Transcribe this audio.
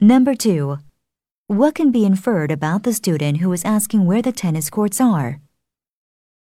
Number 2. What can be inferred about the student who is asking where the tennis courts are?